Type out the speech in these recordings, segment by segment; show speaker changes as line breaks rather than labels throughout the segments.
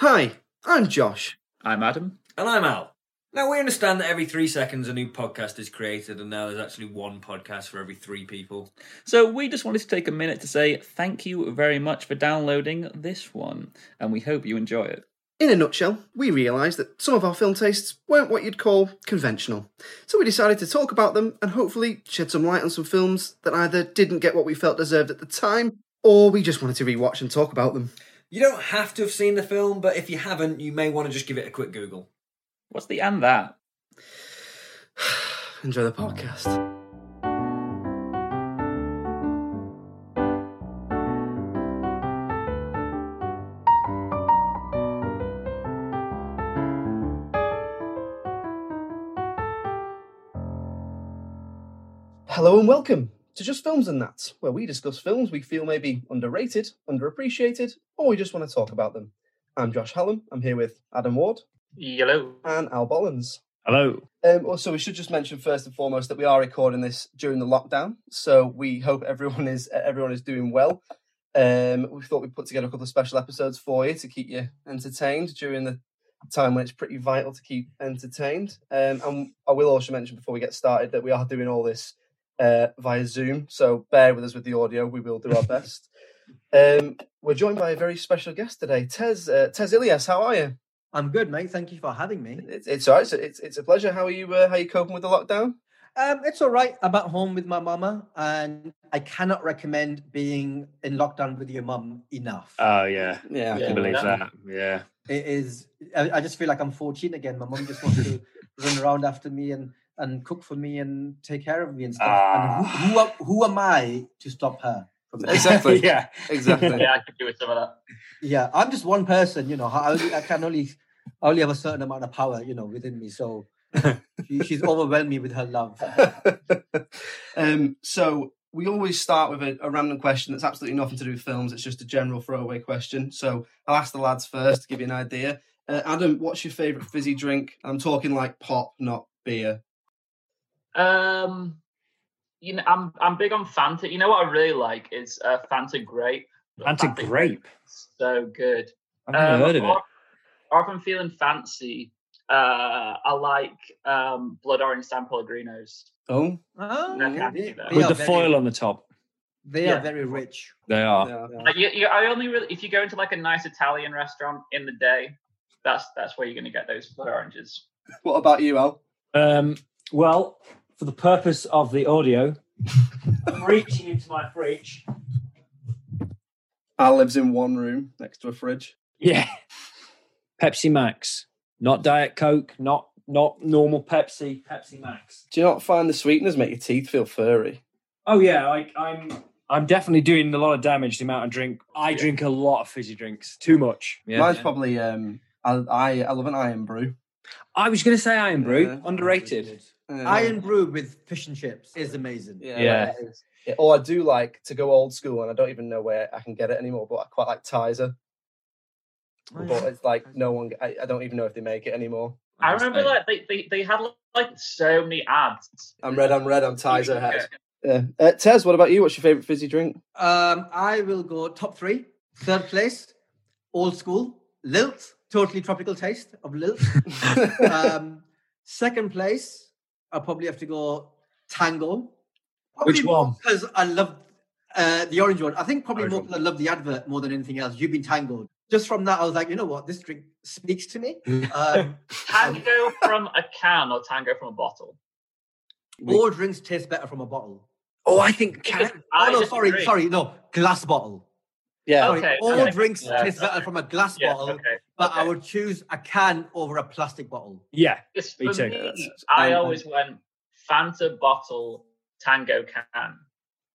Hi, I'm Josh.
I'm Adam.
And I'm Al. Now, we understand that every three seconds a new podcast is created, and now there's actually one podcast for every three people.
So we just wanted to take a minute to say thank you very much for downloading this one, and we hope you enjoy it.
In a nutshell, we realised that some of our film tastes weren't what you'd call conventional. So we decided to talk about them and hopefully shed some light on some films that either didn't get what we felt deserved at the time, or we just wanted to rewatch and talk about them.
You don't have to have seen the film, but if you haven't, you may want to just give it a quick Google.
What's the and that?
Enjoy the podcast. Hello and welcome to Just Films and That, where we discuss films we feel may be underrated, underappreciated, or we just want to talk about them. I'm Josh Hallam. I'm here with Adam Ward
Yellow.
and Al Bollins.
Hello.
Um, also, we should just mention first and foremost that we are recording this during the lockdown, so we hope everyone is everyone is doing well. Um, we thought we'd put together a couple of special episodes for you to keep you entertained during the time when it's pretty vital to keep entertained. Um, and I will also mention before we get started that we are doing all this uh, via Zoom, so bear with us with the audio. We will do our best. Um, we're joined by a very special guest today, Tez. Uh, Tez Ilyas, how are you?
I'm good, mate. Thank you for having me.
It's, it's all right. It's, it's, it's a pleasure. How are you? Uh, how are you coping with the lockdown?
Um, it's all right. I'm at home with my mama, and I cannot recommend being in lockdown with your mum enough.
Oh yeah.
Yeah, I
I
Yeah.
can believe
Yeah.
that. Yeah.
it is. I, I just feel like I'm 14 again. My mum just wants to run around after me and and cook for me and take care of me and stuff. and who, who, am- who am I to stop her? From that?
Exactly.
yeah.
Exactly.
Yeah, I could do with some of that.
Yeah, I'm just one person. You know, I, only, I can only I only have a certain amount of power, you know, within me. So she, she's overwhelmed me with her love.
um, so we always start with a, a random question that's absolutely nothing to do with films. It's just a general throwaway question. So I'll ask the lads first to give you an idea. Uh, Adam, what's your favourite fizzy drink? I'm talking like pop, not beer.
Um, you know, I'm I'm big on Fanta. You know what I really like is uh, Fanta Grape.
Fanta grape.
so good.
I've never
Um,
heard of it.
Or, or if I'm feeling fancy, uh, I like um, Blood Orange San Pellegrinos.
Oh,
Oh,
No, can't
they- they
With the
very-
foil on the top.
They
Yeah.
are very rich.
They are.
yeah.
Like you, you, I only really if you go into like a nice Italian restaurant in the day, that's that's where you're going to get those blood oranges.
What about you, Al?
Um, well, for the purpose of the audio, I'm reaching into my fridge.
Al lives in one room next to a fridge.
Yeah. Pepsi Max. Not Diet Coke, not not normal Pepsi, Pepsi Max.
Do you not find the sweeteners make your teeth feel furry?
Oh yeah, I, I'm I'm definitely doing a lot of damage the amount of drink. I drink a lot of fizzy drinks. Too much. Yeah.
Mine's probably um, I, I I love an Irn-Bru.
I was gonna say Irn-Bru.
Yeah.
Underrated.
Uh,
Irn-Bru with fish and chips is amazing.
Yeah.
Yeah.
Yeah, or I do like to go old school, and I don't even know where I can get it anymore. But I quite like Tizer.
Oh,
But
yeah.
it's like no one. I, I don't even know if they make it anymore.
I remember like they, they, they had like so many ads.
I'm red. I'm red. I'm Tizer head. Yeah. Uh, Tez, what about you? What's your favorite fizzy drink?
Um, I will go top three. Third place, old school, Lilt, totally tropical taste of Lilt. um, second place, I'll probably have to go Tango.
Which one?
Because I love, Uh, the orange one. I think probably
Orange
more
one.
people love the advert more than anything else. You've been tangled. Just from that, I was like, you know what? This drink speaks to me. Um,
Tango from a can or tango from a bottle?
all drinks taste better from a bottle.
Oh, I think can.
Oh
I
no, sorry,
disagree.
sorry, no, glass bottle.
Yeah.
Sorry,
Okay,
all
okay.
drinks
Yeah,
taste better from a glass
Yeah,
bottle,
okay.
But I would choose a can over a plastic bottle.
Yeah,
It's
Me
for
too.
me, I
Um,
always went Fanta bottle, Tango can.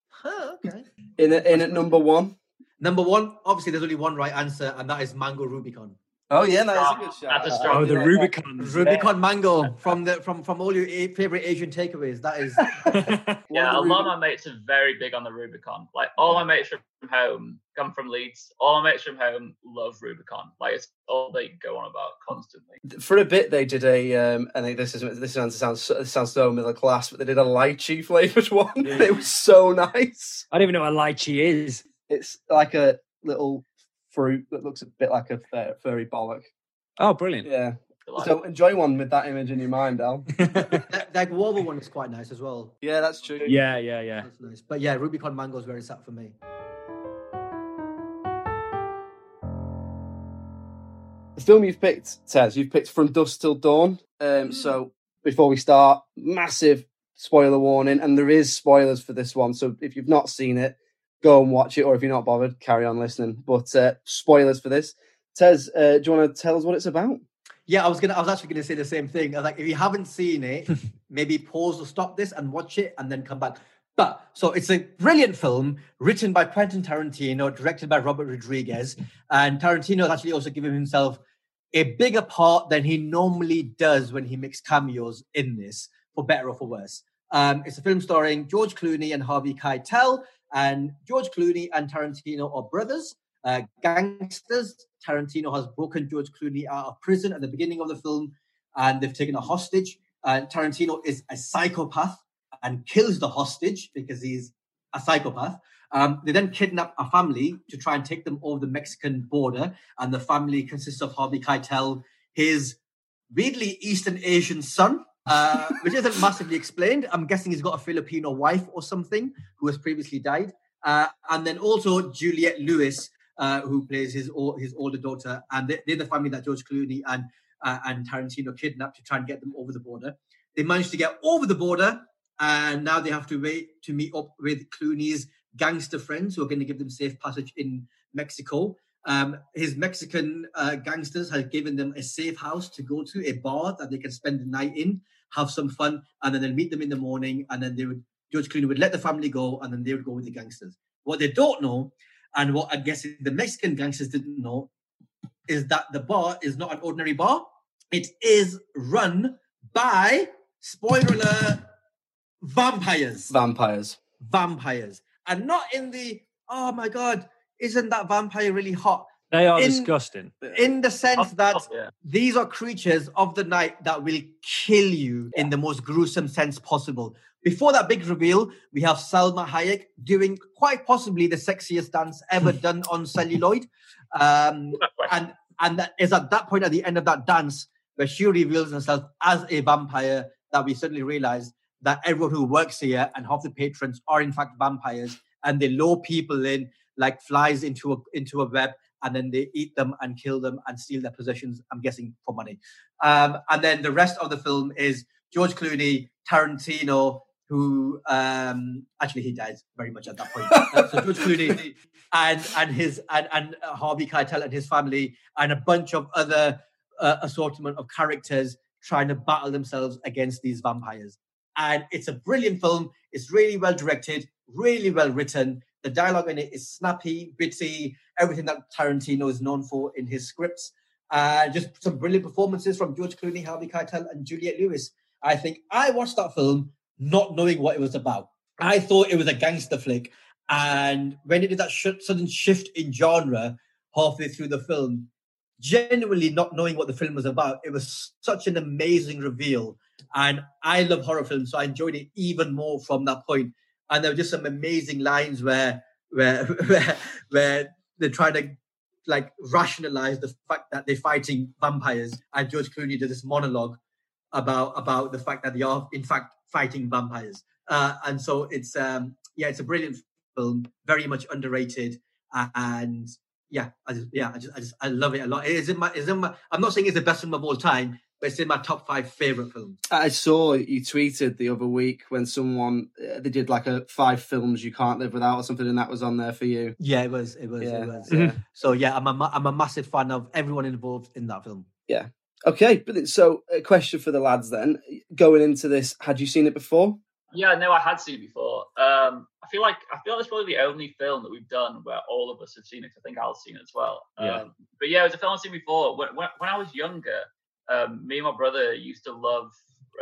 Huh, okay.
In at, in at number one.
Number one, obviously, there's only one right answer, and that is Mango Rubicon.
Oh yeah, that is a good shout.
That's a strong-
Oh, the
Yeah.
Rubicon.
Rubicon Mango from the from from all your a- favorite Asian takeaways. That is
Yeah, a lot of
Rubi-
my mates are very big on the Rubicon. Like all my mates from home come from Leeds. All my mates from home love Rubicon. Like it's all they go on about constantly.
For a bit, they did a. Um, I think this is this sounds sounds so- this sounds so middle class, but they did a lychee flavored one. it was so nice.
I don't even know what a lychee is.
It's like a little fruit that looks a bit like a fur- furry bollock.
Oh, brilliant.
Yeah.
Like,
So enjoy one with that image in your mind, Al.
that, that guava one is quite nice as well.
yeah, that's true.
Yeah, yeah, yeah.
That's nice. But yeah, Rubicon Mango is very sat for me.
The film you've picked, Tez, you've picked From Dusk Till Dawn. Um, So before we start, massive spoiler warning, and there is spoilers for this one. So if you've not seen it, go and watch it, or if you're not bothered, carry on listening. But uh, spoilers for this. Tez, uh, do you want to tell us what it's about?
Yeah, I was gonna. I was actually gonna say the same thing. I was like, if you haven't seen it, maybe pause or stop this and watch it, and then come back. But so it's a brilliant film written by Quentin Tarantino, directed by Robert Rodriguez, and Tarantino has actually also given himself a bigger part than he normally does when he makes cameos in this, for better or for worse. Um, it's a film starring George Clooney and Harvey Keitel, and George Clooney and Tarantino are brothers, uh, gangsters. Tarantino has broken George Clooney out of prison at the beginning of the film, and they've taken a hostage. Uh, Tarantino is a psychopath and kills the hostage because he's a psychopath. Um, they then kidnap a family to try and take them over the Mexican border, and the family consists of Harvey Keitel, his weirdly Eastern Asian son, uh, which isn't massively explained. I'm guessing he's got a Filipino wife or something who has previously died, uh, and then also Juliette Lewis, uh, who plays his his older daughter, and they, they're the family that George Clooney and uh, and Tarantino kidnapped to try and get them over the border. They managed to get over the border, and now they have to wait to meet up with Clooney's gangster friends who are going to give them safe passage in Mexico. Um, his Mexican uh, gangsters have given them a safe house to go to, a bar that they can spend the night in, have some fun, and then they'll meet them in the morning. And then they would George Clooney would let the family go, and then they would go with the gangsters. What they don't know, and what I guess the Mexican gangsters didn't know, is that the bar is not an ordinary bar. It is run by spoiler alert vampires
Vampires.
vampires and not in the oh my god isn't that vampire really hot
They are
In-
disgusting.
in the sense that
yeah.
these are creatures of the night that will kill you in the most gruesome sense possible. Before that big reveal we have Salma Hayek doing quite possibly the sexiest dance ever done on celluloid. Um, and and that is at that point at the end of that dance where she reveals herself as a vampire that we suddenly realize that everyone who works here and half the patrons are in fact vampires. And they lure people in like flies into a into a web and then they eat them and kill them and steal their possessions i'm guessing for money um, and then the rest of the film is george clooney tarantino who um actually he dies very much at that point Uh, so george clooney and and his and, and harvey keitel and his family and a bunch of other uh, assortment of characters trying to battle themselves against these vampires and it's a brilliant film. It's really well directed, really well written. The dialogue in it is snappy, bitty, everything that Tarantino is known for in his scripts. Uh, just some brilliant performances from George Clooney, Harvey Keitel, and Juliette Lewis. I think I watched that film not knowing what it was about. I thought it was a gangster flick, and when it did that sh- sudden shift in genre halfway through the film, genuinely not knowing what the film was about, it was such an amazing reveal and I love horror films, so I enjoyed it even more from that point. And there were just some amazing lines where where where, where they're trying to like rationalize the fact that they're fighting vampires, and George Clooney did this monologue about about the fact that they are in fact fighting vampires. Uh, and so it's um yeah, it's a brilliant film, very much underrated, and yeah, I just, yeah, I just, I just, I love it a lot. It is in my, it's in my. I'm not saying it's the best film of all time, but it's in my top five favorite films.
I saw you tweeted the other week when someone uh, they did like a five films you can't live without or something, and that was on there for you.
Yeah, it was, it was,
Yeah.
it was.
Mhm.
So yeah, I'm a, ma- I'm a massive fan of everyone involved in that film.
Yeah. Okay, brilliant. So, a question for the lads then. Going into this, had you seen it before?
Yeah, no, I had seen it before. Um, I feel like I feel like it's probably the only film that we've done where all of us have seen it. I think Al's seen it as well.
Yeah.
Um, but yeah, it was a film I've seen before. When, when, when I was younger, um, me and my brother used to love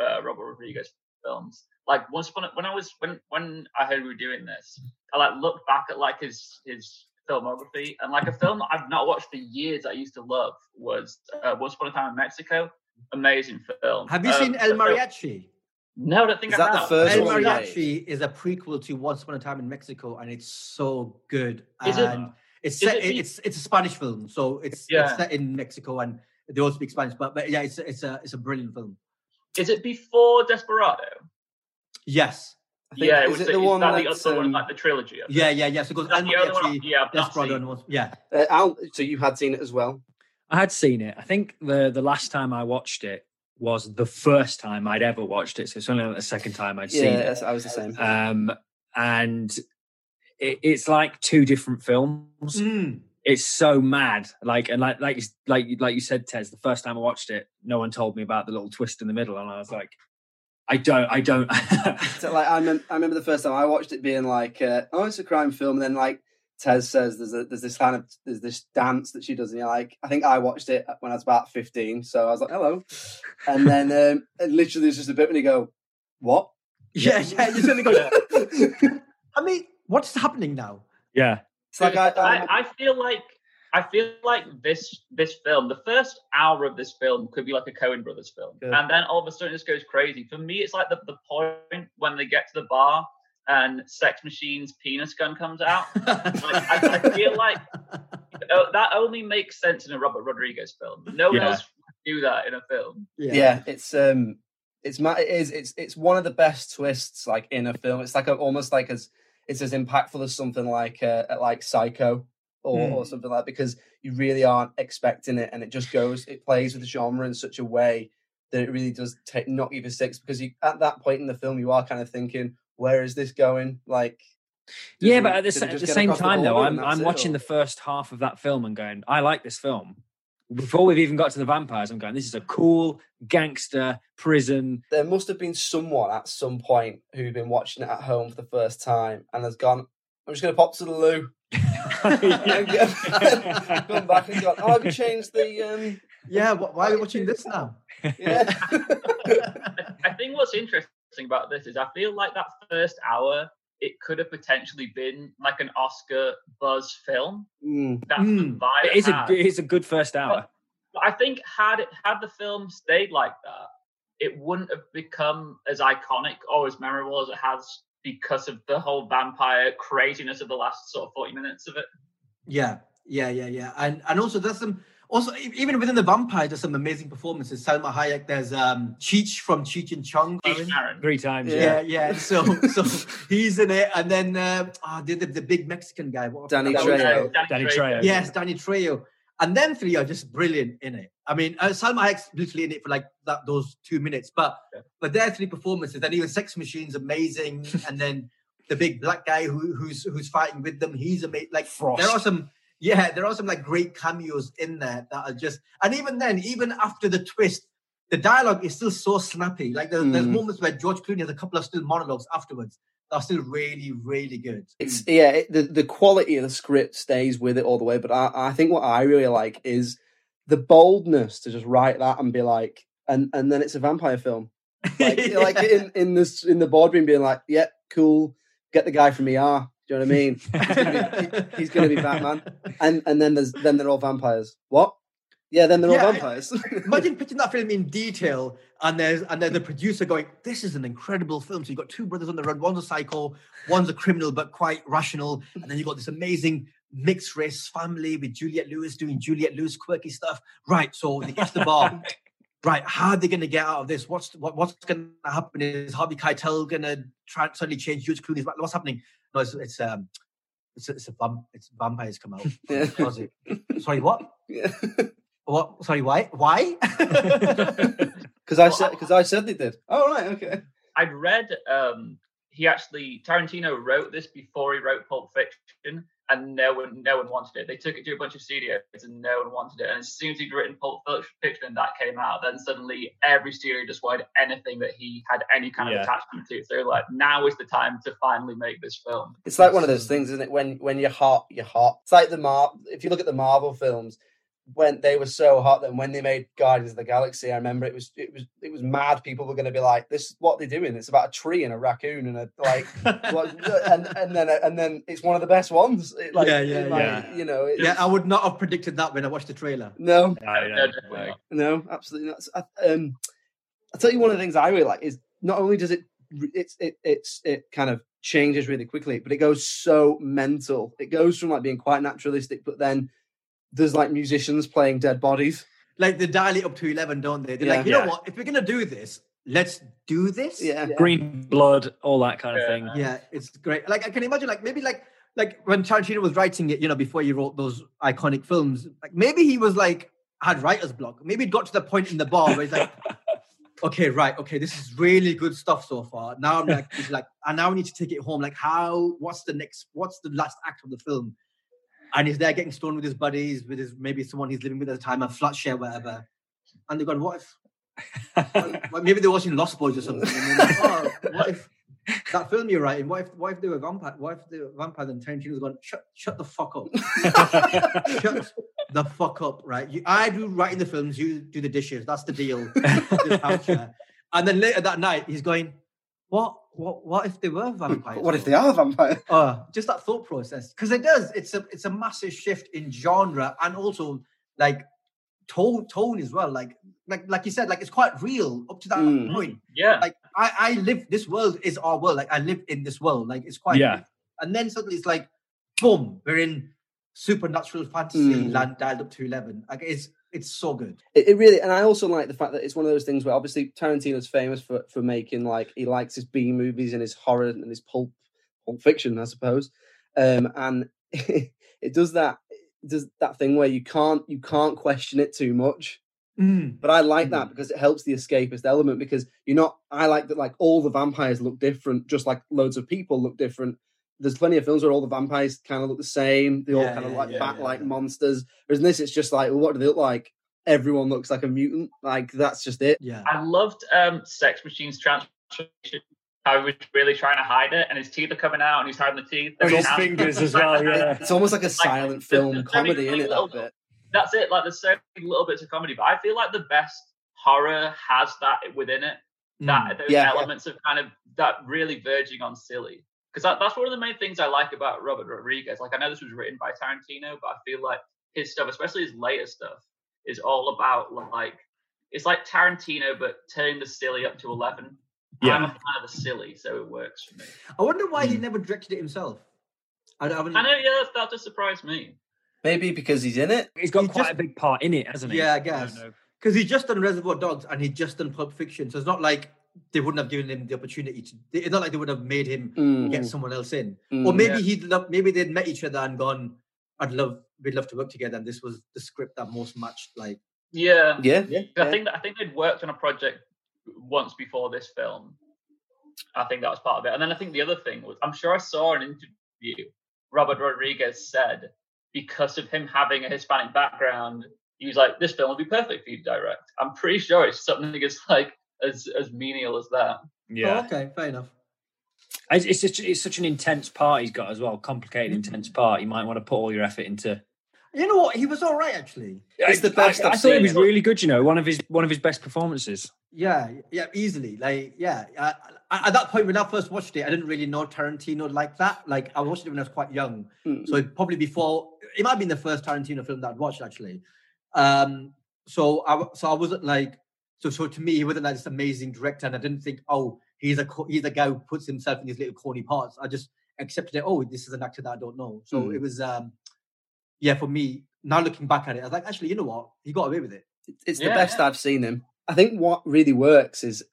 uh, Robert Rodriguez films. Like once upon a, when I was when when I heard we were doing this, I like looked back at like his his filmography and like a film I've not watched for years. I used to love was uh, Once Upon a Time in Mexico. Amazing film.
Have you
Um,
seen El Mariachi?
No, I don't think
Is
I
that the first
El
one he
Mariachi is a prequel to Once Upon a Time in Mexico, and it's so good.
Is it-
it's set,
it
it's it's a Spanish film, so it's
Yeah.
it's set in Mexico, and they all speak Spanish. But but yeah, it's it's a it's a brilliant film.
Is it before Desperado?
Yes.
I think-
Yeah, it
is
was
it
the,
the one
that the
that's,
other one,
um,
like the trilogy. of?
Yeah, yeah, yeah. So it goes
Is the other one? Yeah,
Desperado,
seen
and Once- yeah.
Uh, Al, so you had seen it as well.
I had seen it. I think the the last time I watched it was the first time I'd ever watched it. So it's only like the second time I'd seen it.
that's- I was the same.
Um, and it, it's like two different films.
Mm.
It's so mad. Like and like like you- like like you said, Tez. The first time I watched it, no one told me about the little twist in the middle, and I was like, I don't, I don't.
So, like, I, mem- I remember the first time I watched it being like, uh, "Oh, it's a crime film," and then like Tez says, "There's a, there's this kind of there's this dance that she does," and you're like, I think I watched it when I was about 15, so I was like, "Hello," and then um, and literally there's just a bit when you go, "What?"
Yeah, yeah. You suddenly go. I mean, what's happening now?
yeah.
It's like I, I,
I, I feel like I feel like this this film, the first hour of this film could be like a Coen Brothers film,
Yeah.
and then all of a sudden it just goes crazy. For me, it's like the, the point when they get to the bar and Sex Machine's penis gun comes out. Like, I, I feel like uh, that only makes sense in a Robert Rodriguez film. No one
Yeah.
else would do that in a film.
yeah. it's um, it's ma- it is it's it's one of the best twists like in a film. It's like a, almost like as it's as impactful as something like uh, like Psycho or,
Hmm.
or something like because you really aren't expecting it and it just goes it plays with the genre in such a way that it really does take not even six because you at that point in the film you are kind of thinking where is this going like
Yeah,
it-
but at the, sa- at the same time, though, I'm I'm watching the first half of that film and going, I like this film. Before we've even got to the vampires, I'm going, this is a cool gangster prison.
there must have been someone at some point who'd been watching it at home for the first time and has gone I'm just going to pop to the loo and get- gone back and gone oh have you changed the um
Yeah, wh- why are we watching this now?
yeah
I think what's interesting about this is I feel like that first hour it could have potentially been like an Oscar buzz film.
Mm.
That's the
Mm.
vibe
It is a good- it's a good first hour.
But I think had it had the film stayed like that, it wouldn't have become as iconic or as memorable as it has because of the whole vampire craziness of the last sort of forty minutes of it.
Yeah, yeah, yeah, yeah. And and also there's some also even within the vampire, there's some amazing performances. Salma Hayek, there's um Cheech from Cheech and Chong.
Cheech Marin.
Three times, yeah.
Yeah, yeah. So so he's in it, and then uh, ah, the, the the big Mexican guy, what
Danny Trejo.
Danny
Danny
Trejo.
Trejo.
Yes, Danny Trejo. And then three are just brilliant in it. I mean, uh, Salma Hayek's literally in it for like that those two minutes, but
Yeah.
but their three performances, and even Sex Machine's amazing, and then the big black guy who who's who's fighting with them, he's amazing. Like
Frost.
there are some, yeah, there are some like great cameos in there that are just, and even then, even after the twist, the dialogue is still so snappy. Like there's, there's
Mm.
moments where George Clooney has a couple of still monologues afterwards that are still really really good.
it's yeah it, the the quality of the script stays with it all the way but I, I think what i really like is the boldness to just write that and be like and and then it's a vampire film like, like in in this in the boardroom being like yeah cool get the guy from er do you know what i mean he's he's gonna be batman and and then there's then they're all vampires what yeah then they're
Yeah,
all vampires
Imagine pitching that film in detail, and there's and there's the producer going, "This is an incredible film." So you've got two brothers on the run. One's a psycho, one's a criminal, but quite rational. And then you've got this amazing mixed race family with Juliette Lewis doing Juliette Lewis quirky stuff. Right. So they get to the bar. right. How are they going to get out of this? What's what, what's going to happen? Is Harvey Keitel going to try suddenly change George Clooney's? What's happening? No, it's, it's um, it's, it's a vamp, it's vampires come out. from
Yeah.
Sorry, what?
Yeah.
What? Sorry, why? Why?
Because I said because I said they did. Oh right, okay.
I'd read um, he actually Tarantino wrote this before he wrote Pulp Fiction, and no one no one wanted it. They took it to a bunch of studios, and no one wanted it. And as soon as he'd written Pulp Fiction and that came out, then suddenly every studio just wanted anything that he had any kind of
Yeah.
attachment to. So they're like, now is the time to finally make this film.
It's like one of those things, isn't it? When when you're hot, you're hot. It's like the Mar. If you look at the Marvel films, when they were so hot, then when they made Guardians of the Galaxy, I remember it was it was it was mad. People were going to be like, "This is what they're doing. It's about a tree and a raccoon and a like." what, and and then and then it's one of the best ones. It, like,
Yeah, yeah,
it, like,
yeah.
You know, it,
yeah, I would not have predicted that when I watched the trailer.
no,
No,
No,
no, no.
No, absolutely not. I, um, I'll tell you one of the things I really like is not only does it it's it it's it kind of changes really quickly, but it goes so mental. It goes from like being quite naturalistic, but then there's like musicians playing dead bodies.
Like they dial it up to eleven, don't they? They're
Yeah.
like, you
Yeah.
know what? If we're gonna do this, let's do this.
Yeah,
Green blood, all that kind of thing.
yeah, it's great. Like I can imagine, like maybe like like when Tarantino was writing it, you know, before he wrote those iconic films, like maybe he was like had writer's block. Maybe it got to the point in the bar where he's like, okay, right, okay, this is really good stuff so far. Now I'm like, he's like, I now we need to take it home. Like, how? What's the next? What's the last act of the film? And he's there getting stoned with his buddies, with his maybe someone he's living with at the time, a flat share, whatever. And they're going, what if? well, maybe they're watching Lost Boys or something. And like, oh, what if that film you're writing? What if? What if they were vampire? What if they were vampires and Tarantino's going, shut, shut the fuck up, shut the fuck up, right? You, I do writing the films, you do the dishes. That's the deal. This house share. and then later that night, he's going, what? What? What if they were vampires?
What if they are vampires?
uh, just that thought process because it does it's a it's a massive shift in genre and also like tone tone as well like like like you said like it's quite real up to that
Mm.
point
Yeah.
like i i live this world is our world like i live in this world like it's quite
Yeah.
and then suddenly it's like boom we're in supernatural fantasy
Mm.
land dialed up to 11 like it's it's so good
It, it really, and I also like the fact that it's one of those things where obviously Tarantino's famous for for making like he likes his B movies and his horror and his pulp pulp fiction, I suppose. Um, and it does that it does that thing where you can't you can't question it too much. But I like that because it helps the escapist element because you're not. I like that like all the vampires look different, just like loads of people look different. There's plenty of films where all the vampires kind of look the same. They all
Yeah,
kind of
yeah,
like
yeah,
bat-like
yeah.
monsters. Whereas in this, it's just like, well, what do they look like? Everyone looks like a mutant. Like that's just it.
yeah
I loved um, Sex Machine's transformation. How he was really trying to hide it, and his teeth are coming out, and he's hiding the teeth.
And his fingers as well, yeah.
It's almost like a silent
there's-
film
there's so many
comedy, isn't it?
little-
That bit.
That's it. Like there's so many little bits of comedy, but I feel like the best horror has that within it. That those
Mm. Yeah, yeah.
elements of kind of that really verging on silly. Because that, that's one of the main things I like about Robert Rodriguez. Like I know this was written by Tarantino, but I feel like his stuff, especially his later stuff, is all about like it's like Tarantino, but turning the silly up to eleven.
Yeah.
I'm a fan of the silly, so it works for me.
i wonder why he mm. never directed it himself i, I,
I know, yeah, that, that just surprised me.
Maybe because he's in it.
He's got
He
quite
just-
a big part in it, hasn't he?
Yeah, I guess. because he's just done Reservoir Dogs and he's just done Pulp Fiction, so it's not like they wouldn't have given him the opportunity to. It's not like they would have made him
Mm.
get someone else in,
Mm.
or maybe
Yeah.
he'd love. Maybe they'd met each other and gone, "I'd love, we'd love to work together." And this was the script that most matched. Like,
Yeah,
Yeah.
I think that I think they'd worked on a project once before this film. I think that was part of it. And then I think the other thing was I'm sure I saw an interview Robert Rodriguez said because of him having a Hispanic background, he was like, This film would be perfect for you to direct. I'm pretty sure it's something as like as as menial as that.
Yeah.
oh, okay, fair enough.
It's, it's, such, it's such an intense part he's got as well, complicated, intense part. You might want to put all your effort into.
You know what? He was all right actually.
It's the best
I, I
I've
thought he was really good. You know, one of his one of his best performances.
Yeah, yeah, easily. Like, yeah. I, I, at that point, when I first watched it, I didn't really know Tarantino like that. Like, I watched it when I was quite young,
Mm.
so probably before it might have been the first Tarantino film that I'd watched actually. Um, so I so I wasn't like, so so to me, he wasn't like this amazing director, and I didn't think, oh, he's a he's a guy who puts himself in these little corny parts. I just accepted it. Oh, this is an actor that I don't know. So
Mm.
it was, um, yeah, for me. Now looking back at it, I was like, actually, you know what? He got away with it.
It's the
Yeah,
best
yeah.
I've seen him. I think what really works is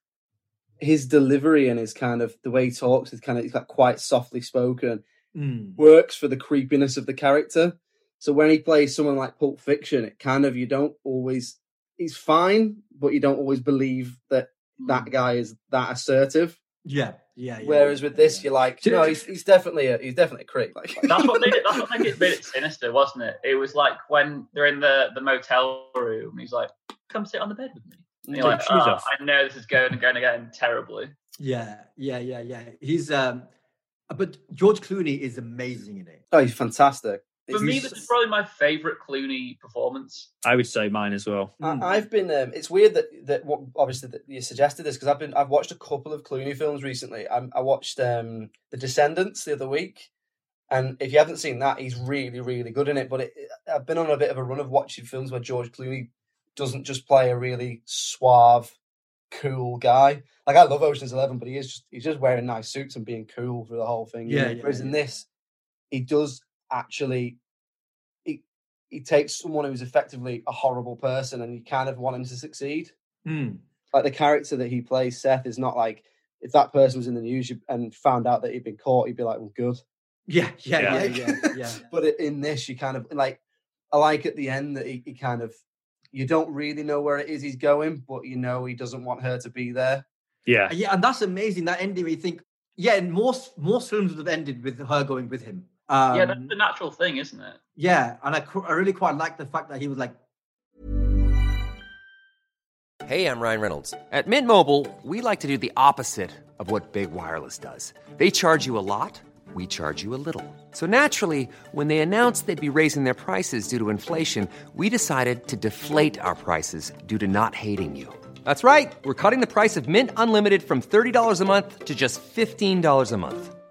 his delivery and his kind of the way he talks is kind of he's quite softly spoken.
Mm.
works for the creepiness of the character. So when he plays someone like Pulp Fiction, it kind of you don't always he's fine, but you don't always believe that that guy is that assertive.
Yeah, yeah, yeah.
Whereas with this, you're like, no, he's, he's definitely a he's definitely a creep. Like
That's what made it. That's what made it, made it sinister, wasn't it? It was like when they're in the the motel room. He's like, "Come sit on the bed with me." And you're like, "Oh. I know this is going and going again terribly.
Yeah, yeah, yeah, yeah. He's um, but George Clooney is amazing in it.
oh, he's fantastic.
For me, this is probably my favorite Clooney performance.
I would say mine as well.
I, I've been. Um, it's weird that that what obviously that you suggested this because I've been. I've watched a couple of Clooney films recently. I, I watched um, The Descendants the other week, and if you haven't seen that, he's really, really good in it. But it, I've been on a bit of a run of watching films where George Clooney doesn't just play a really suave, cool guy. Like I love Ocean's Eleven, but he is just he's just wearing nice suits and being cool for the whole thing. you
Yeah,
know?
yeah,
Whereas in this, he does actually he he takes someone who's effectively a horrible person and you kind of want him to succeed.
Mm.
Like the character that he plays, Seth, is not like if that person was in the news and found out that he'd been caught, he'd be like, "Well, good."
Yeah, yeah, yeah,
Like-
yeah, yeah.
but in this, you kind of like I like at the end that he, he kind of you don't really know where it is he's going, but you know he doesn't want her to be there.
Yeah,
yeah, and that's amazing. That ending, we think, yeah, and most most films would have ended with her going with him. Um,
yeah, that's the natural thing, isn't it?
yeah, and I, I really quite like the fact that he was like,
Hey, I'm Ryan Reynolds. At Mint Mobile, we like to do the opposite of what Big Wireless does. They charge you a lot, we charge you a little. So naturally, when they announced they'd be raising their prices due to inflation, we decided to deflate our prices due to not hating you. That's right. We're cutting the price of Mint Unlimited from $30 a month to just $15 a month.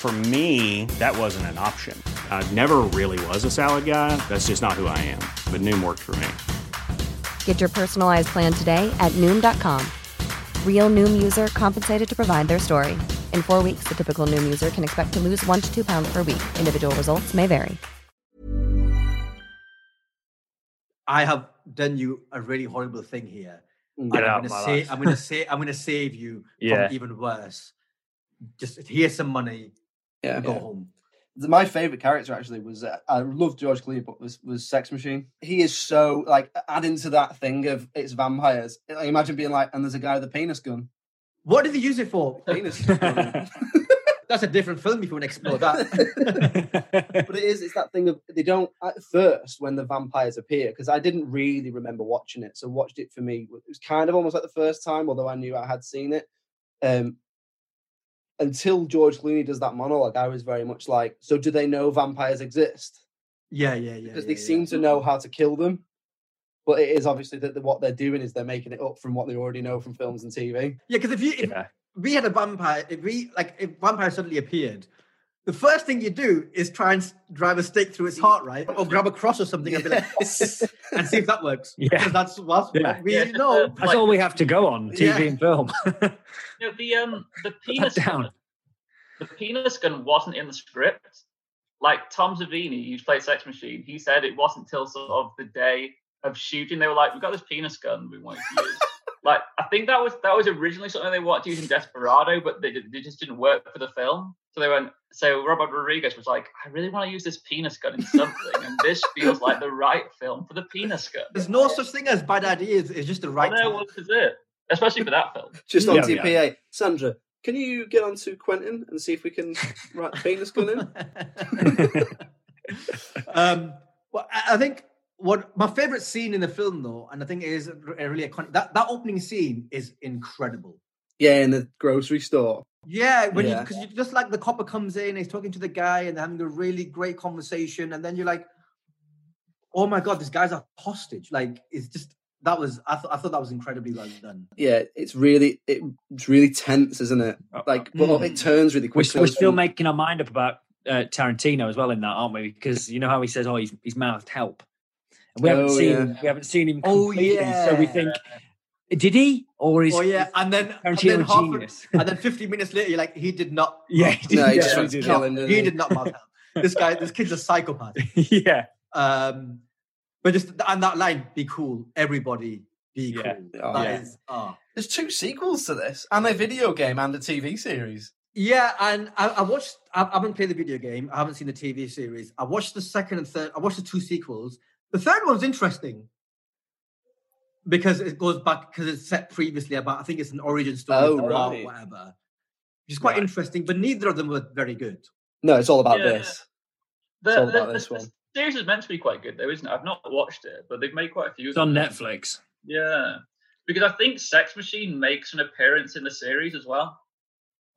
For me, that wasn't an option. I never really was a salad guy. That's just not who I am. But Noom worked for me.
Get your personalized plan today at Noom.com. Real Noom user compensated to provide their story. In four weeks, the typical Noom user can expect to lose one to two pounds per week. Individual results may vary.
I have done you a really horrible thing here. Mm.
Get
I'm
out
gonna
my
say,
life.
I'm gonna say, I'm gonna save you
Yeah.
from even worse. Just here's some money.
Yeah,
go
yeah.
home.
The- My favorite character actually was uh, I love George Clooney, but was was Sex Machine. He is so like adding to that thing of it's vampires. I imagine being like, and there's a guy with a penis gun.
What did they use it for?
Penis.
That's a different film if you want to explore that.
but it is it's that thing of they don't at first when the vampires appear because I didn't really remember watching it, so watched it for me. It was kind of almost like the first time, although I knew I had seen it. Um, until George Clooney does that monologue, I was very much like, so do they know vampires exist?
yeah, yeah, yeah.
Because
yeah,
they
yeah.
seem to know how to kill them. But it is obviously that the- what they're doing is they're making it up from what they already know from films and TV.
Yeah, because if you if we had a vampire, if we like if vampire suddenly appeared, the first thing you do is try and drive a stake through its heart, right? Or grab a cross or something and be like, and see if that works.
Yeah.
Because that's what
Yeah.
we
Yeah,
know.
That's all we have to go on TV
Yeah.
and film.
You know, the um the penis
down.
gun, the penis gun wasn't in the script. Like Tom Savini, who played Sex Machine, he said it wasn't till sort of the day of shooting they were like, "We've got this penis gun we want to use," Like I think that was that was originally something they wanted to use in Desperado, but they they just didn't work for the film. So they went. So Robert Rodriguez was like, I really want to use this penis gun in something, and this feels like the right film for the penis gun.
There's no such thing as bad ideas. It's just the right.
I know
time.
what is it, especially for that film.
Just on
Yeah,
TPA. Sandra, can you get on to Quentin and see if we can write the penis gun in?
um, well, I I think what my favorite scene in the film, though, and I think it is really iconic. That that opening scene is incredible.
Yeah, in the grocery store.
Yeah, when you because you just like the copper comes in, he's talking to the guy, and they're having a really great conversation, and then you're like, "Oh my god, this guy's a hostage!" Like it's just that was I, th- I thought that was incredibly well done.
Yeah, it's really it, it's really tense, isn't it? Like, but
Mm.
it turns really
We're, we're still making our mind up about uh, Tarantino as well in that, aren't we? Because you know how he says, "Oh, he's, he's mouthed help," and we haven't
Oh,
seen
yeah.
we haven't seen him.
Oh,
Completely, so we think, did he or is?
oh yeah, and then and then, half a- and then 15 minutes later, you're like, he did not.
Yeah, he
No, he
did-
just
yeah,
wants
he did
killing,
not.
he did not mouth help. This guy, this kid's a psychopath.
yeah,
Um, but just and that line, be cool, everybody, be
Yeah.
cool.
Oh,
That
yeah.
is- ah.
There's two sequels to this, and a video game and a TV series.
Yeah, and I, I watched. I, I haven't played the video game. I haven't seen the TV series. I watched the second and third. I watched the two sequels. The third one's interesting because it goes back because it's set previously about. I think it's an origin story
Oh,
of the war,
right.
whatever. Which is quite
Right.
interesting, but neither of them were very good.
No, it's all about
Yeah.
this.
The,
It's all
the-
about
the-
this
the
one.
series is meant to be quite good, though, isn't it? I've not watched it, but they've made quite a few.
it's
of
on
them.
Netflix.
Yeah, because I think Sex Machine makes an appearance in the series as well.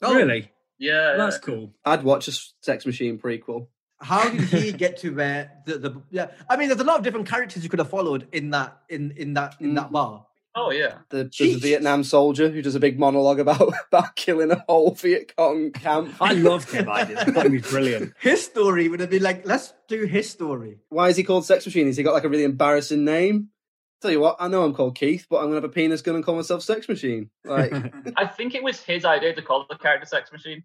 Oh,
Really?
Yeah,
That's cool.
I'd watch a Sex Machine prequel.
How did he get to where the, the yeah? I mean, there's a lot of different characters you could have followed in that in in that in that mm. bar.
Oh yeah.
The, there's a Vietnam soldier who does a big monologue about about killing a whole Viet Cong camp.
I loved him. I did. I thought he was brilliant.
His story would have been like, let's do his story.
Why is he called Sex Machine? Has he got like a really embarrassing name? Tell you what, I know I'm called Keith, but I'm gonna have a penis gun and call myself Sex Machine. Like,
I think it was his idea to call the character Sex Machine.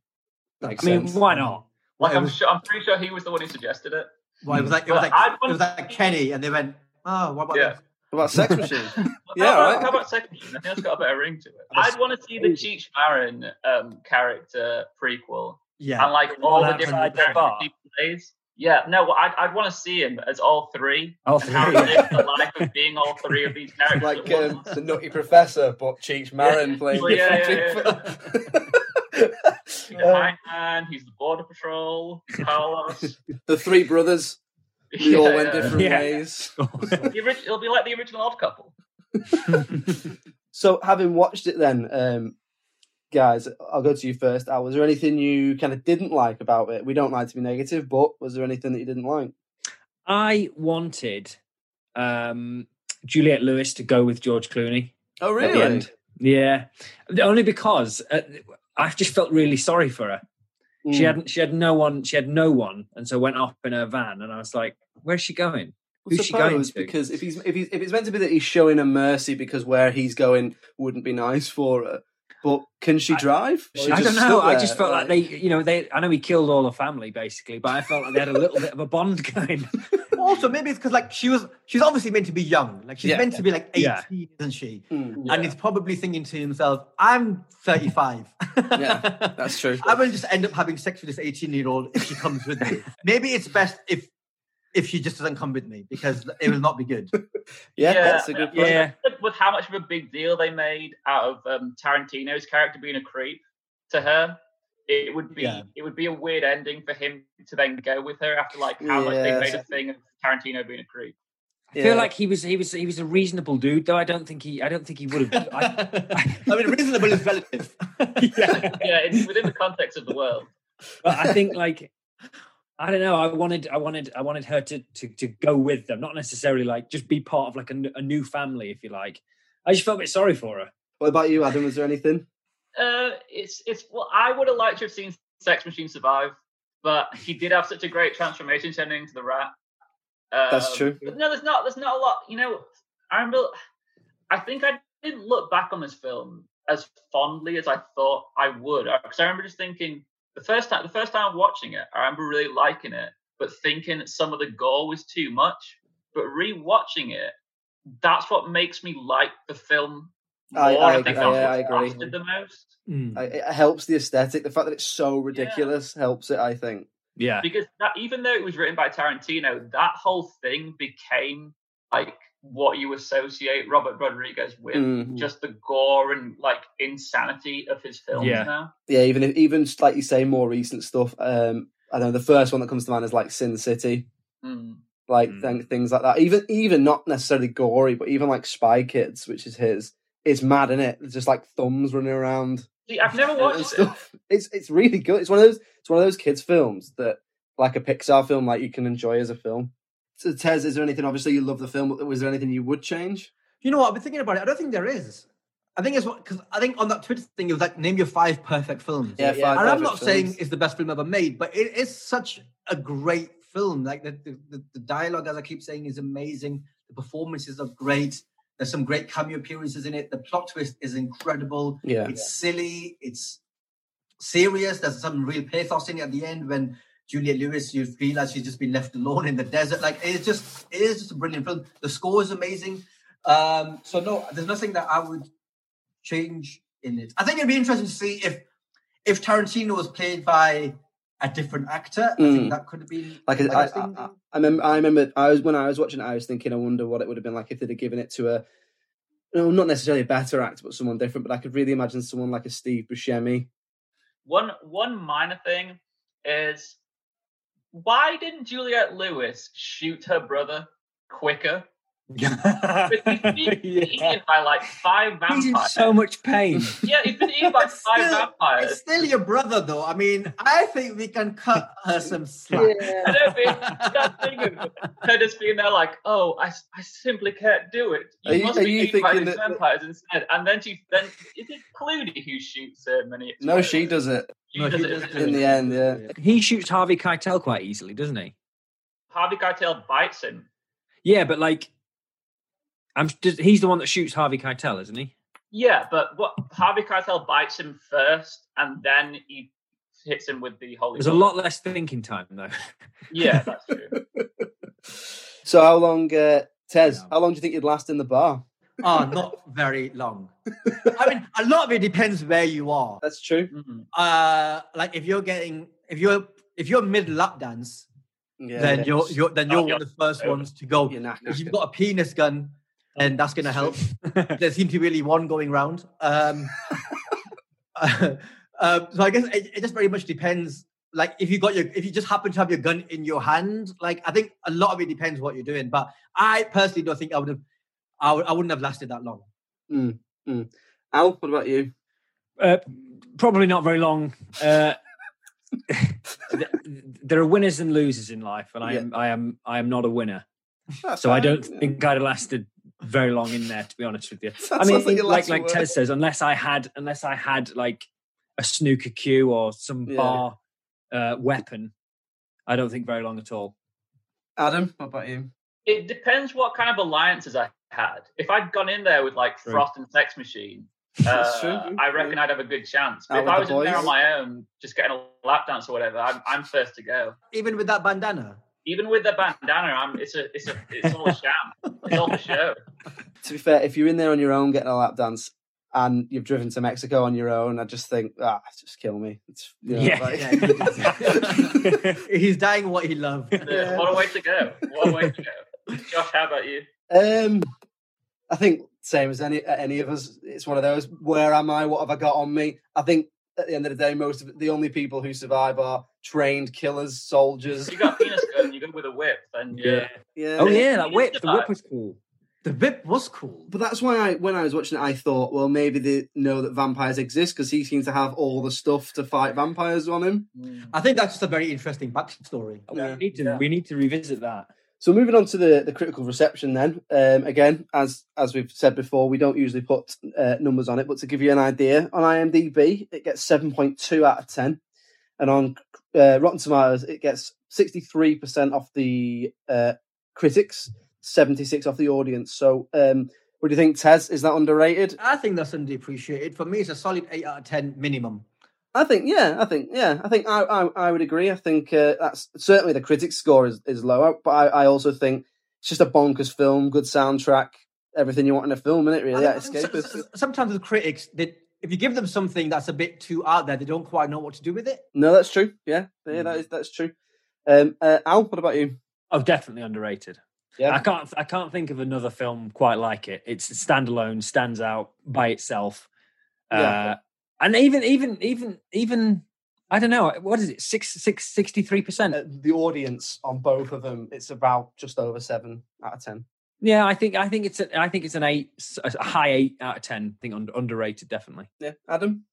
makes
I mean,
sense.
why not?
Like, I'm
was-
sure, I'm pretty sure he was the one who suggested it.
Well, it was like it was like it was like Kenny, and they went, oh, what about
Yeah.
this?
What about Sex Machine?
How
yeah,
about,
right.
How about Sex Machine? I think that's got a better ring to it. I'd want to see the Cheech Marin um, character prequel
Yeah,
and like all the
Well,
different
outside the
characters
bar.
he plays. Yeah, no, I'd, I'd want to see him as all three.
All
and how
three,
he the life of being all three of these characters.
Like um, the Nutty Professor, but Cheech Marin
Yeah.
playing
Well, yeah,
different
yeah,
people.
He's the Hangman, he's the Border Patrol, he's Carlos.
the three brothers, they all went different
Yeah.
ways.
The orig- it'll be like the original Odd Couple.
So, having watched it, then, um, guys, I'll go to you first. Al, was there anything you kind of didn't like about it? We don't like to be negative, but was there anything that you didn't like?
I wanted um, Juliette Lewis to go with George Clooney.
Oh,
at the end. Yeah, only because uh, I just felt really sorry for her. She
Mm.
hadn't. She had no one. She had no one, and so went off in her van. And I was like, "Where's she going?
I
Who's she going to?"
Because if he's if he's if it's meant to be that he's showing her mercy because where he's going wouldn't be nice for her, but can she drive? She
I don't know. I just felt like they, you know, they. I know he killed all her family basically, but I felt like they had a little bit of a bond going.
Also maybe it's because like she was she's obviously meant to be young, like she's
Yeah.
meant to be like eighteen,
Yeah.
isn't she?
Mm,
And he's probably thinking to himself, "I'm 35.
yeah, that's true.
I will just end up having sex with this 18 year old if she comes with me. Maybe it's best if if she just doesn't come with me because it will not be good.
Yeah, that's a good point.
Yeah,
With how much of a big deal they made out of um, Tarantino's character being a creep to her, it would be
Yeah.
it would be a weird ending for him to then go with her after like how much they made a thing of Tarantino being a creep.
I feel like he was. He was. He was a reasonable dude, though. I don't think he. I don't think he would have. I,
I mean, reasonable is relative.
yeah.
Yeah, it's within the context of the world.
but I think like I don't know. I wanted, I wanted, I wanted her to to to go with them, not necessarily like just be part of like a, n- a new family, if you like. I just felt a bit sorry for her.
What about you, Adam? Was there anything?
Uh, it's it's well, I would have liked to have seen Sex Machine survive, but he did have such a great transformation turning into the rat. Um,
That's true.
but No, there's not. There's not a lot. You know, I remember. I think I didn't look back on this film as fondly as I thought I would, because I remember just thinking the first time, the first time watching it, I remember really liking it, but thinking some of the gore was too much. But rewatching it, that's what makes me like the film
I,
more.
I,
I,
agree.
think that's
I, I agree.
the most.
I, it helps the aesthetic. The fact that it's so ridiculous helps it. I think.
Yeah.
Because that, even though it was written by Tarantino, that whole thing became like what you associate Robert Rodriguez with,
Mhm.
just the gore and like insanity of his films
Yeah.
now.
Yeah, even if, even like you say, more recent stuff. Um, I know the first one that comes to mind is like Sin City,
Mm.
like th- things like that. Even even not necessarily gory, but even like Spy Kids, which is his, is mad in it. It's just like thumbs running around.
See, I've never
and
watched it.
It's it's really good. It's one of those it's one of those kids films that like a Pixar film, like you can enjoy as a film. So Tez, is there anything? Obviously, you love the film. but Was there anything you would change?
You know what? I've been thinking about it. I don't think there is. I think it's what because I think on that Twitter thing it was like name your five perfect films.
Yeah, five
and I'm
perfect
not saying it's the best film ever made, but it is such a great film. Like the the, the, the dialogue, as I keep saying, is amazing. The performances are great. There's some great cameo appearances in it. The plot twist is incredible.
Yeah.
it's silly. It's serious. There's some real pathos in it at the end when Juliette Lewis, you realize she's just been left alone in the desert. Like it's just, it is just a brilliant film. The score is amazing. Um, so no, there's nothing that I would change in it. I think it'd be interesting to see if if Tarantino was played by a different actor. I
Mm.
think that could have been
Like,
like
I,
I
I,
thinking-
I, I remember, I remember, I was when I was watching it, I was thinking, I wonder what it would have been like if they'd have given it to a, no, not necessarily a better actor, but someone different. But I could really imagine someone like a Steve Buscemi.
One one minor thing is why didn't Juliette Lewis shoot her brother quicker? Because he's been eaten by like five
He's in
vampires.
so much pain.
Yeah, he's been eaten by five
Still-
vampires.
It's still your brother, though. I mean, I think we can cut her some slack. Yeah.
I don't think that thing of her just being there like, oh, I, I simply can't do it. You
Are you-
must
are
be
you
eaten by
thinking
these
that-
vampires instead. And then she then is it Clooney who shoots her many?
No, she does it
She does it
in the end. Yeah,
He shoots Harvey Keitel quite easily, doesn't he?
Harvey Keitel bites him.
Yeah, but like, I'm he's the one that shoots Harvey Keitel, isn't he?
Yeah, but what Harvey Keitel bites him first, and then he hits him with the holy.
There's a lot less thinking time though.
Yeah, that's true.
So how long, uh, Tez? How long do you think you'd last in the bar?
Oh, not very long. I mean, a lot of it depends where you are.
That's true.
Mm-hmm.
Uh, like if you're getting, if you're, if you're mid lap dance,
Yeah,
then
yeah.
you're, you're, then
Oh,
you're
you're
one of the first ones to go.
You're.
If you've got a penis gun, then that's going to help. there seems to be really one going round. Um, uh, so I guess it, it just very much depends. Like if you got your, if you just happen to have your gun in your hand, like I think a lot of it depends what you're doing. But I personally don't think I would have, I, would, I wouldn't have lasted that long.
Mm, mm. Al, what about you?
Uh, probably not very long. Uh, there are winners and losers in life, and I am, I am, I am not a winner.
That's
so I don't think I'd have lasted very long in there, to be honest with you.
That
I mean,
like
like
last
like
word.
Tez says, unless I had, unless I had like a snooker cue or some
Yeah.
bar uh, weapon, I don't think very long at all.
Adam, what about you?
It depends what kind of alliances I had. If I'd gone in there with like
True.
Frost and Sex Machine, uh,
true,
I
yeah.
reckon I'd have a good chance. But
Out
if
with
I
the
was in there on my own, just getting a lap dance or whatever, I'm, I'm first to go.
Even with that bandana.
Even with the bandana, I'm, it's a, it's a, it's all a sham. It's all a show.
To be fair, if you're in there on your own getting a lap dance and you've driven to Mexico on your own, I just think, ah, just kill me. It's, you know,
Yeah.
like-
Yeah, He's dying what he loved.
Yeah, What a way to go! What a way to go! Josh, how about you?
Um, I think same as any any of us. It's one of those. Where am I? What have I got on me? I think at the end of the day, most of the only people who survive are trained killers, soldiers.
You got penis gun, you go with a whip, and yeah.
Yeah.
Oh yeah, that whip. The whip was cool.
The whip was cool.
But that's why I, when I was watching it, I thought, well, maybe they know that vampires exist because he seems to have all the stuff to fight vampires on him.
I think that's just a very interesting backstory.
We need to we need to revisit that.
So moving on to the, the critical reception, then um, again, as as we've said before, we don't usually put uh, numbers on it, but to give you an idea, on IMDb it gets seven point two out of ten, and on uh, Rotten Tomatoes it gets sixty three percent off the uh, critics, seventy six off the audience. So, um, what do you think, Tez? Is that underrated?
I think that's underappreciated. For me, it's a solid eight out of ten minimum.
I think, yeah, I think, yeah, I think I, I, I would agree. I think uh, that's certainly the critics' score is, is lower, but I, I also think it's just a bonkers film, good soundtrack, everything you want in a film, isn't it? Really,
I
that
think s- Sometimes the critics, they, if you give them something that's a bit too out there, they don't quite know what to do with it.
No, that's true. Yeah, yeah, that is that's true. Um, uh, Al, what about you?
Oh, definitely underrated.
Yeah.
I can't. I can't think of another film quite like it. It's standalone, stands out by itself.
Yeah.
Uh, and even, even, even, even. I don't know. What is it? Six, six, sixty-three percent.
Uh, the audience on both of them, it's about just over seven out of ten.
Yeah, I think. I think it's. A, I think it's an eight, a high eight out of ten. I think under, underrated, definitely.
Yeah, Adam.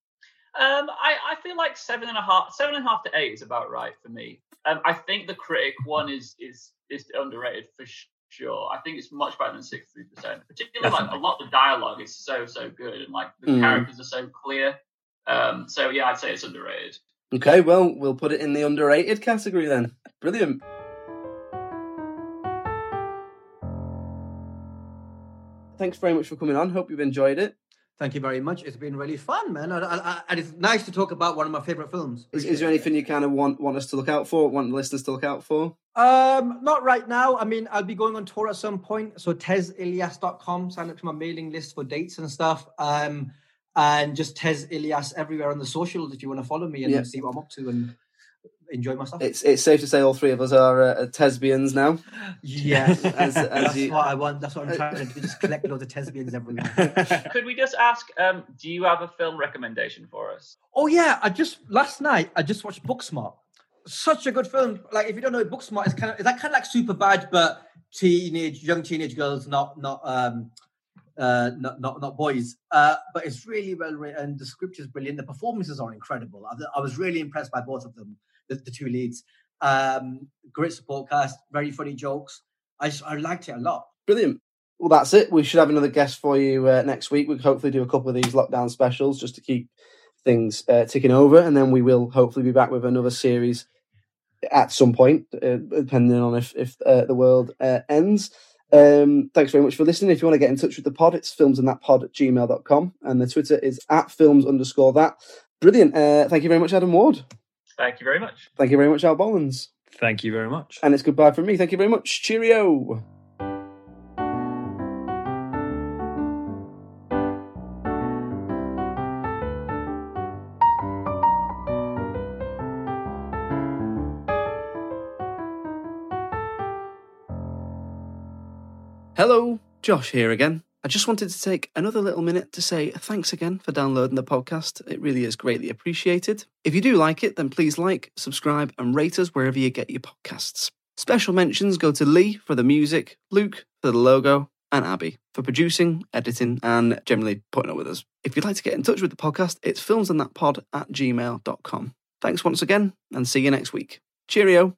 Um, I, I feel like seven and a half, seven and a half to eight is about right for me. Um, I think the critic one is is is underrated for sure. I think it's much better than sixty percent. Particularly like a lot of the dialogue is so so good and like the
Mm.
characters are so clear. Um, so yeah, I'd say it's underrated.
Okay, well, we'll put it in the underrated category then. Brilliant. Thanks very much for coming on. Hope you've enjoyed it.
Thank you very much. It's been really fun, man. And, and- and- and it's nice to talk about one of my favorite films.
Is, is there anything you kind of want want us to look out for? Want the listeners to look out for?
Um, not right now. I mean, I'll be going on tour at some point. So tezilyas.com, sign up to my mailing list for dates and stuff. Um, and just Tez Ilyas everywhere on the socials if you want to follow me and
Yeah.
see what I'm up to and enjoy myself.
It's it's safe to say all three of us are uh, Tesbians now.
Yes,
As- as
that's
you-
what I want. That's what I'm trying to do. Just collect loads of Tesbians everywhere.
Could we just ask? Um, do you have a film recommendation for us?
Oh yeah, I just last night I just watched Booksmart. Such a good film. Like if you don't know, Booksmart is kind of is that kind of like Superbad, but teenage, young teenage girls, not not um uh not not, not boys. Uh, but it's really well written. The script is brilliant. The performances are incredible. I, I was really impressed by both of them, the, the two leads. Um, great support cast, very funny jokes. I just I liked it a lot.
Brilliant. Well, that's it. We should have another guest for you uh, next week. We'll hopefully do a couple of these lockdown specials just to keep things uh, ticking over, and then we will hopefully be back with another series at some point, uh, depending on if if uh, the world uh, ends. Um, thanks very much for listening. If you want to get in touch with the pod, it's filmsandthatpod at gmail.com, and the Twitter is at films underscore that. Brilliant. Uh, thank you very much, Adam Ward.
Thank you very much.
Thank you very much, Al Bollins.
Thank you very much.
And it's goodbye from me. Thank you very much. Cheerio. Hello, Josh here again. I just wanted to take another little minute to say thanks again for downloading the podcast. It really is greatly appreciated. If you do like it, then please like, subscribe, and rate us wherever you get your podcasts. Special mentions go to Lee for the music, Luke for the logo, and Abby for producing, editing, and generally putting up with us. If you'd like to get in touch with the podcast, it's filmsandthatpod at gmail.com. Thanks once again, and see you next week. Cheerio.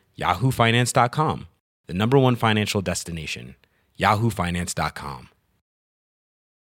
yahoofinance.com, the number one financial destination, yahoofinance.com.